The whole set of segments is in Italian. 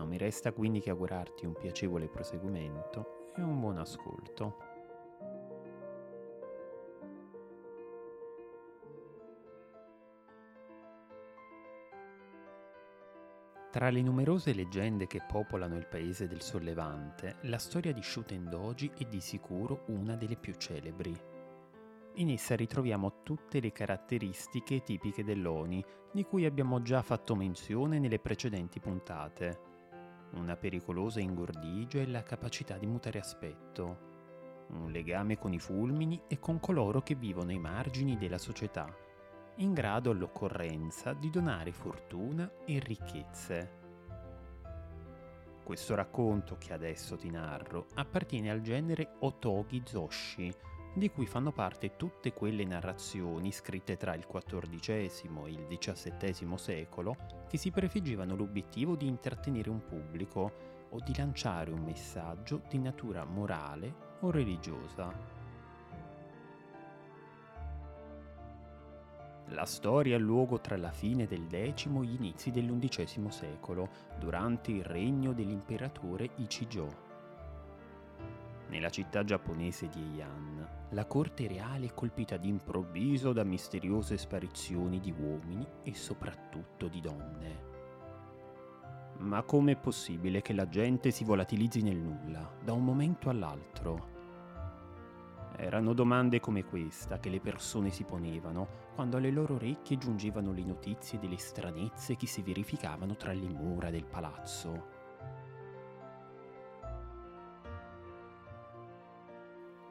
non mi resta quindi che augurarti un piacevole proseguimento e un buon ascolto. Tra le numerose leggende che popolano il paese del Sollevante, la storia di Shutendoji è di sicuro una delle più celebri. In essa ritroviamo tutte le caratteristiche tipiche dell'Oni, di cui abbiamo già fatto menzione nelle precedenti puntate una pericolosa ingordigia e la capacità di mutare aspetto, un legame con i fulmini e con coloro che vivono ai margini della società, in grado all'occorrenza di donare fortuna e ricchezze. Questo racconto che adesso ti narro appartiene al genere Otogi Zoshi, di cui fanno parte tutte quelle narrazioni scritte tra il XIV e il XVII secolo che si prefiggevano l'obiettivo di intrattenere un pubblico o di lanciare un messaggio di natura morale o religiosa. La storia ha luogo tra la fine del X e gli inizi dell'undicesimo secolo, durante il regno dell'imperatore Ichijo. Nella città giapponese di Heian, la corte reale è colpita d'improvviso da misteriose sparizioni di uomini e soprattutto di donne. Ma com'è possibile che la gente si volatilizzi nel nulla, da un momento all'altro? Erano domande come questa che le persone si ponevano quando alle loro orecchie giungevano le notizie delle stranezze che si verificavano tra le mura del palazzo.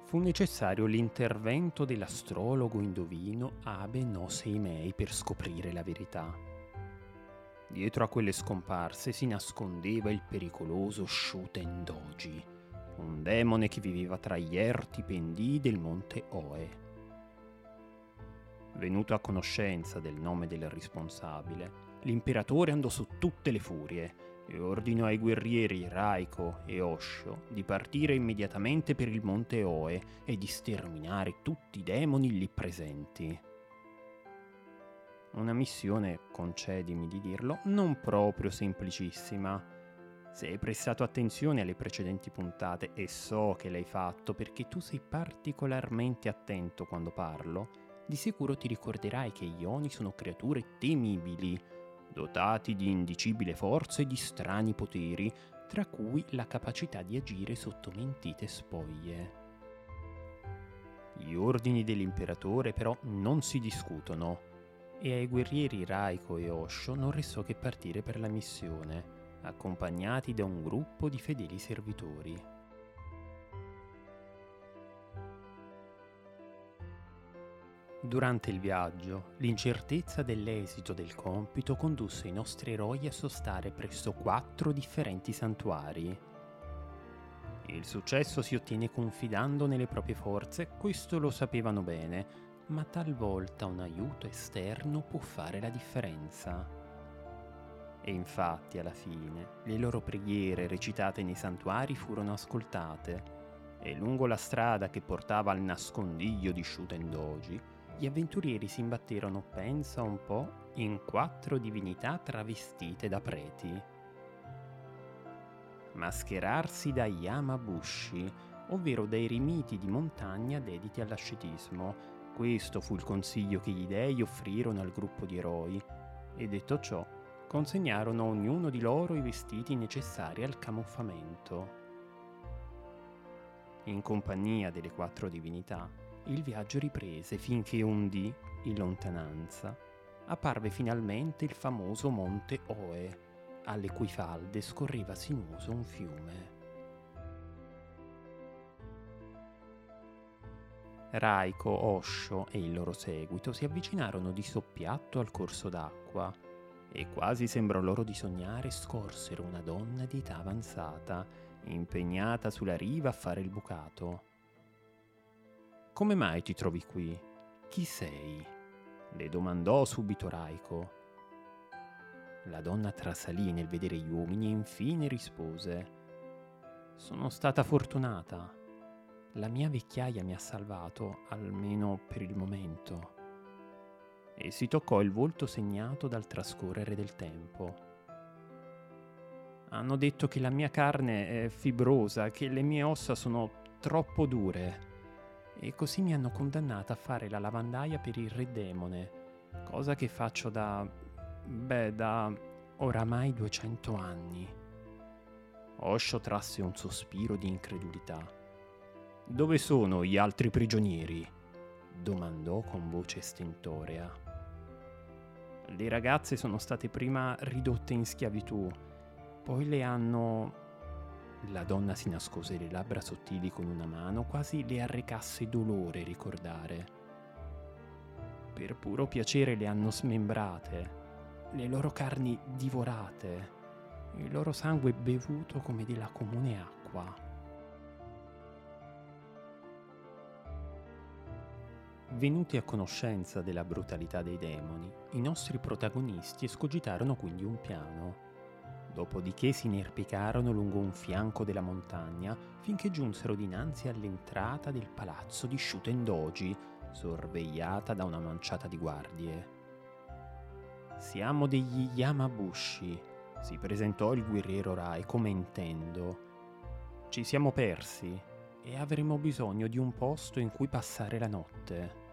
Fu necessario l'intervento dell'astrologo indovino Abe no Seimei per scoprire la verità. Dietro a quelle scomparse si nascondeva il pericoloso Shuten Doji, un demone che viveva tra gli erti pendii del monte Oe. Venuto a conoscenza del nome del responsabile, l'imperatore andò su tutte le furie e ordinò ai guerrieri Raiko e Osho di partire immediatamente per il monte Oe e di sterminare tutti i demoni lì presenti. Una missione, concedimi di dirlo, non proprio semplicissima. Se hai prestato attenzione alle precedenti puntate e so che l'hai fatto perché tu sei particolarmente attento quando parlo, di sicuro ti ricorderai che gli Oni sono creature temibili dotati di indicibile forza e di strani poteri, tra cui la capacità di agire sotto mentite spoglie. Gli ordini dell'imperatore però non si discutono e ai guerrieri Raiko e Osho non restò che partire per la missione, accompagnati da un gruppo di fedeli servitori. Durante il viaggio, l'incertezza dell'esito del compito condusse i nostri eroi a sostare presso quattro differenti santuari. Il successo si ottiene confidando nelle proprie forze, questo lo sapevano bene, ma talvolta un aiuto esterno può fare la differenza. E infatti alla fine le loro preghiere recitate nei santuari furono ascoltate e lungo la strada che portava al nascondiglio di Shutendoji gli avventurieri si imbatterono, pensa un po', in quattro divinità travestite da preti. Mascherarsi da Yamabushi, ovvero dai rimiti di montagna dediti all'ascetismo. Questo fu il consiglio che gli dei offrirono al gruppo di eroi, e detto ciò, consegnarono a ognuno di loro i vestiti necessari al camuffamento. In compagnia delle quattro divinità, il viaggio riprese finché un dì, in lontananza, apparve finalmente il famoso monte Oe, alle cui falde scorreva sinuoso un fiume. Raiko, Osho e il loro seguito si avvicinarono di soppiatto al corso d'acqua e quasi sembrò loro di sognare scorsero una donna di età avanzata impegnata sulla riva a fare il bucato. Come mai ti trovi qui? Chi sei? le domandò subito Raiko. La donna trasalì nel vedere gli uomini e infine rispose Sono stata fortunata. La mia vecchiaia mi ha salvato, almeno per il momento. E si toccò il volto segnato dal trascorrere del tempo. Hanno detto che la mia carne è fibrosa, che le mie ossa sono troppo dure. E così mi hanno condannata a fare la lavandaia per il re demone, cosa che faccio da... beh, da oramai 200 anni. Osho trasse un sospiro di incredulità. Dove sono gli altri prigionieri? domandò con voce stentorea. Le ragazze sono state prima ridotte in schiavitù poi le hanno... La donna si nascose le labbra sottili con una mano, quasi le arrecasse dolore ricordare. Per puro piacere le hanno smembrate, le loro carni divorate, il loro sangue bevuto come della comune acqua. Venuti a conoscenza della brutalità dei demoni, i nostri protagonisti escogitarono quindi un piano Dopodiché si inerpicarono lungo un fianco della montagna finché giunsero dinanzi all'entrata del palazzo di Shutendoji, sorvegliata da una manciata di guardie. Siamo degli Yamabushi, si presentò il guerriero Rai commentendo. Ci siamo persi e avremo bisogno di un posto in cui passare la notte.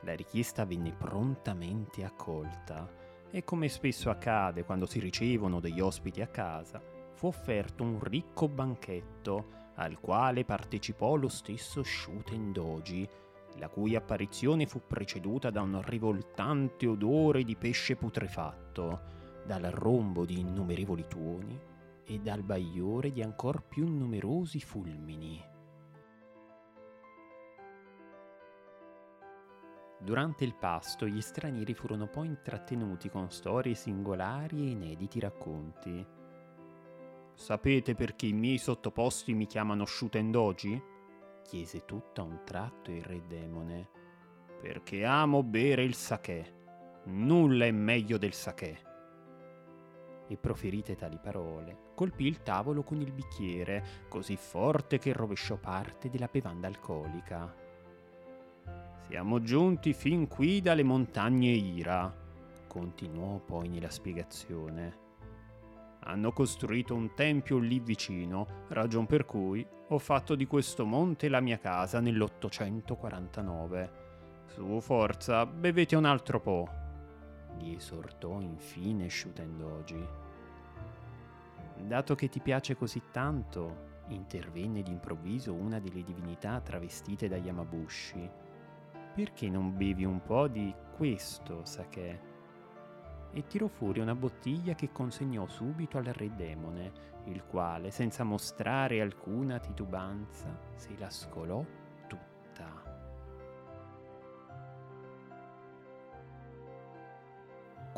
La richiesta venne prontamente accolta e come spesso accade quando si ricevono degli ospiti a casa, fu offerto un ricco banchetto al quale partecipò lo stesso Shuten Doji, la cui apparizione fu preceduta da un rivoltante odore di pesce putrefatto, dal rombo di innumerevoli tuoni e dal bagliore di ancor più numerosi fulmini. Durante il pasto gli stranieri furono poi intrattenuti con storie singolari e inediti racconti. Sapete perché i miei sottoposti mi chiamano Shutendoji? chiese tutto a un tratto il re demone. Perché amo bere il sake. Nulla è meglio del sake. E proferite tali parole, colpì il tavolo con il bicchiere, così forte che rovesciò parte della bevanda alcolica. Siamo giunti fin qui dalle montagne Ira, continuò poi nella spiegazione. Hanno costruito un tempio lì vicino, ragion per cui ho fatto di questo monte la mia casa nell'849. Su forza, bevete un altro po', gli esortò infine Shutendoji. Dato che ti piace così tanto, intervenne d'improvviso una delle divinità travestite da Yamabushi perché non bevi un po' di questo sake? E tirò fuori una bottiglia che consegnò subito al re demone, il quale, senza mostrare alcuna titubanza, se la scolò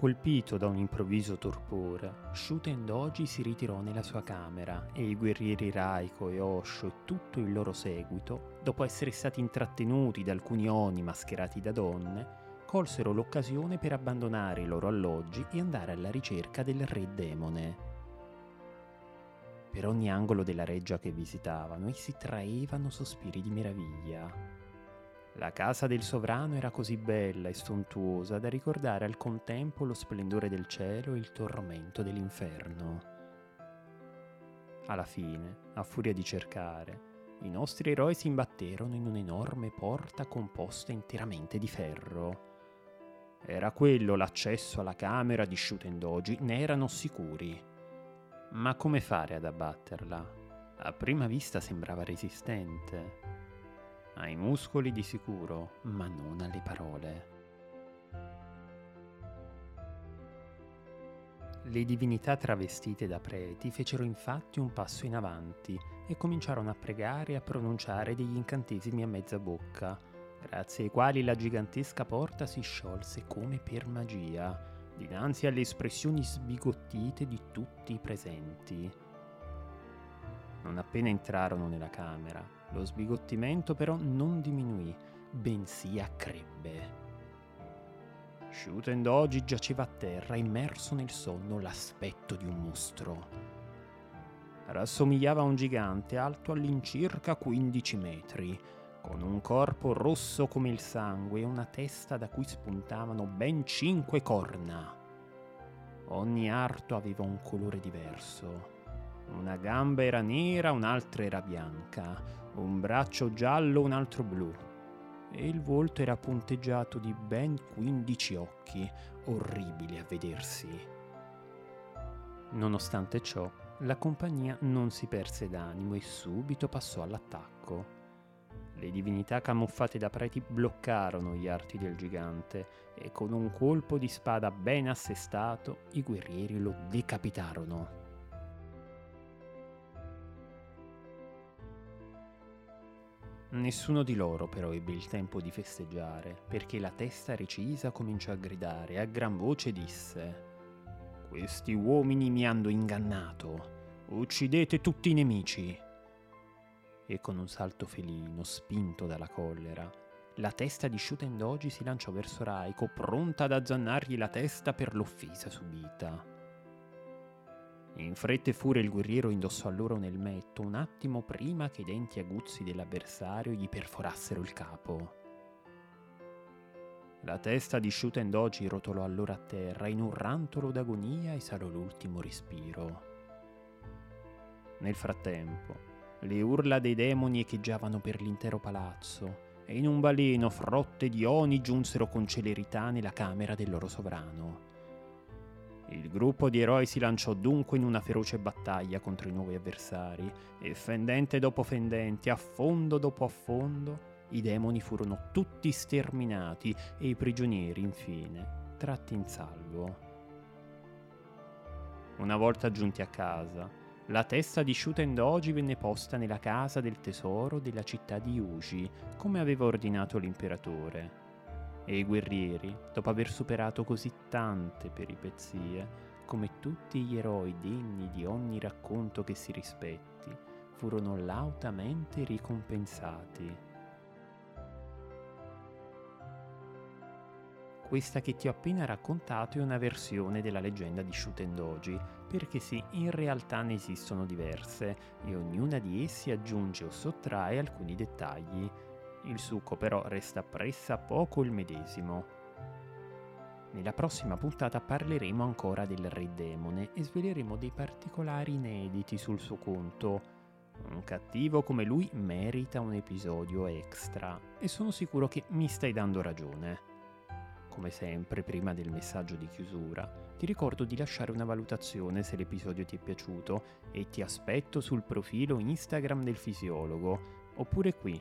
Colpito da un improvviso torpore, Shuten Doji si ritirò nella sua camera e i guerrieri Raiko e Osho e tutto il loro seguito, dopo essere stati intrattenuti da alcuni oni mascherati da donne, colsero l'occasione per abbandonare i loro alloggi e andare alla ricerca del re demone. Per ogni angolo della reggia che visitavano essi traevano sospiri di meraviglia. La casa del sovrano era così bella e sontuosa da ricordare al contempo lo splendore del cielo e il tormento dell'inferno. Alla fine, a furia di cercare, i nostri eroi si imbatterono in un'enorme porta composta interamente di ferro. Era quello l'accesso alla camera di Shutendoji, ne erano sicuri. Ma come fare ad abbatterla? A prima vista sembrava resistente, ai muscoli di sicuro, ma non alle parole. Le divinità travestite da preti fecero infatti un passo in avanti e cominciarono a pregare e a pronunciare degli incantesimi a mezza bocca, grazie ai quali la gigantesca porta si sciolse come per magia, dinanzi alle espressioni sbigottite di tutti i presenti. Non appena entrarono nella camera, lo sbigottimento però non diminuì, bensì accrebbe. Shuten Doji giaceva a terra, immerso nel sonno, l'aspetto di un mostro. Rassomigliava a un gigante alto all'incirca 15 metri, con un corpo rosso come il sangue e una testa da cui spuntavano ben cinque corna. Ogni arto aveva un colore diverso. Una gamba era nera, un'altra era bianca, un braccio giallo, un altro blu. E il volto era punteggiato di ben 15 occhi, orribili a vedersi. Nonostante ciò, la compagnia non si perse d'animo e subito passò all'attacco. Le divinità camuffate da preti bloccarono gli arti del gigante e con un colpo di spada ben assestato i guerrieri lo decapitarono. Nessuno di loro però ebbe il tempo di festeggiare, perché la testa recisa cominciò a gridare e a gran voce disse Questi uomini mi hanno ingannato. Uccidete tutti i nemici e con un salto felino, spinto dalla collera, la testa di Shutendoji si lanciò verso Raiko, pronta ad azzannargli la testa per l'offesa subita. In fretta e furia il guerriero indossò allora un elmetto un attimo prima che i denti aguzzi dell'avversario gli perforassero il capo. La testa di Shutendoji rotolò allora a terra in un rantolo d'agonia esalò l'ultimo respiro. Nel frattempo, le urla dei demoni echeggiavano per l'intero palazzo e in un baleno frotte di oni giunsero con celerità nella camera del loro sovrano. Il gruppo di eroi si lanciò dunque in una feroce battaglia contro i nuovi avversari e fendente dopo fendente, affondo dopo affondo, i demoni furono tutti sterminati e i prigionieri, infine, tratti in salvo. Una volta giunti a casa, la testa di Shuten Doji venne posta nella casa del tesoro della città di Uji, come aveva ordinato l'imperatore. E i guerrieri, dopo aver superato così tante peripezie, come tutti gli eroi degni di ogni racconto che si rispetti, furono lautamente ricompensati. Questa che ti ho appena raccontato è una versione della leggenda di Shutendoji, perché sì, in realtà ne esistono diverse e ognuna di esse aggiunge o sottrae alcuni dettagli. Il succo però resta pressa poco il medesimo. Nella prossima puntata parleremo ancora del re demone e sveleremo dei particolari inediti sul suo conto. Un cattivo come lui merita un episodio extra e sono sicuro che mi stai dando ragione come sempre, prima del messaggio di chiusura, ti ricordo di lasciare una valutazione se l'episodio ti è piaciuto e ti aspetto sul profilo Instagram del fisiologo, oppure qui,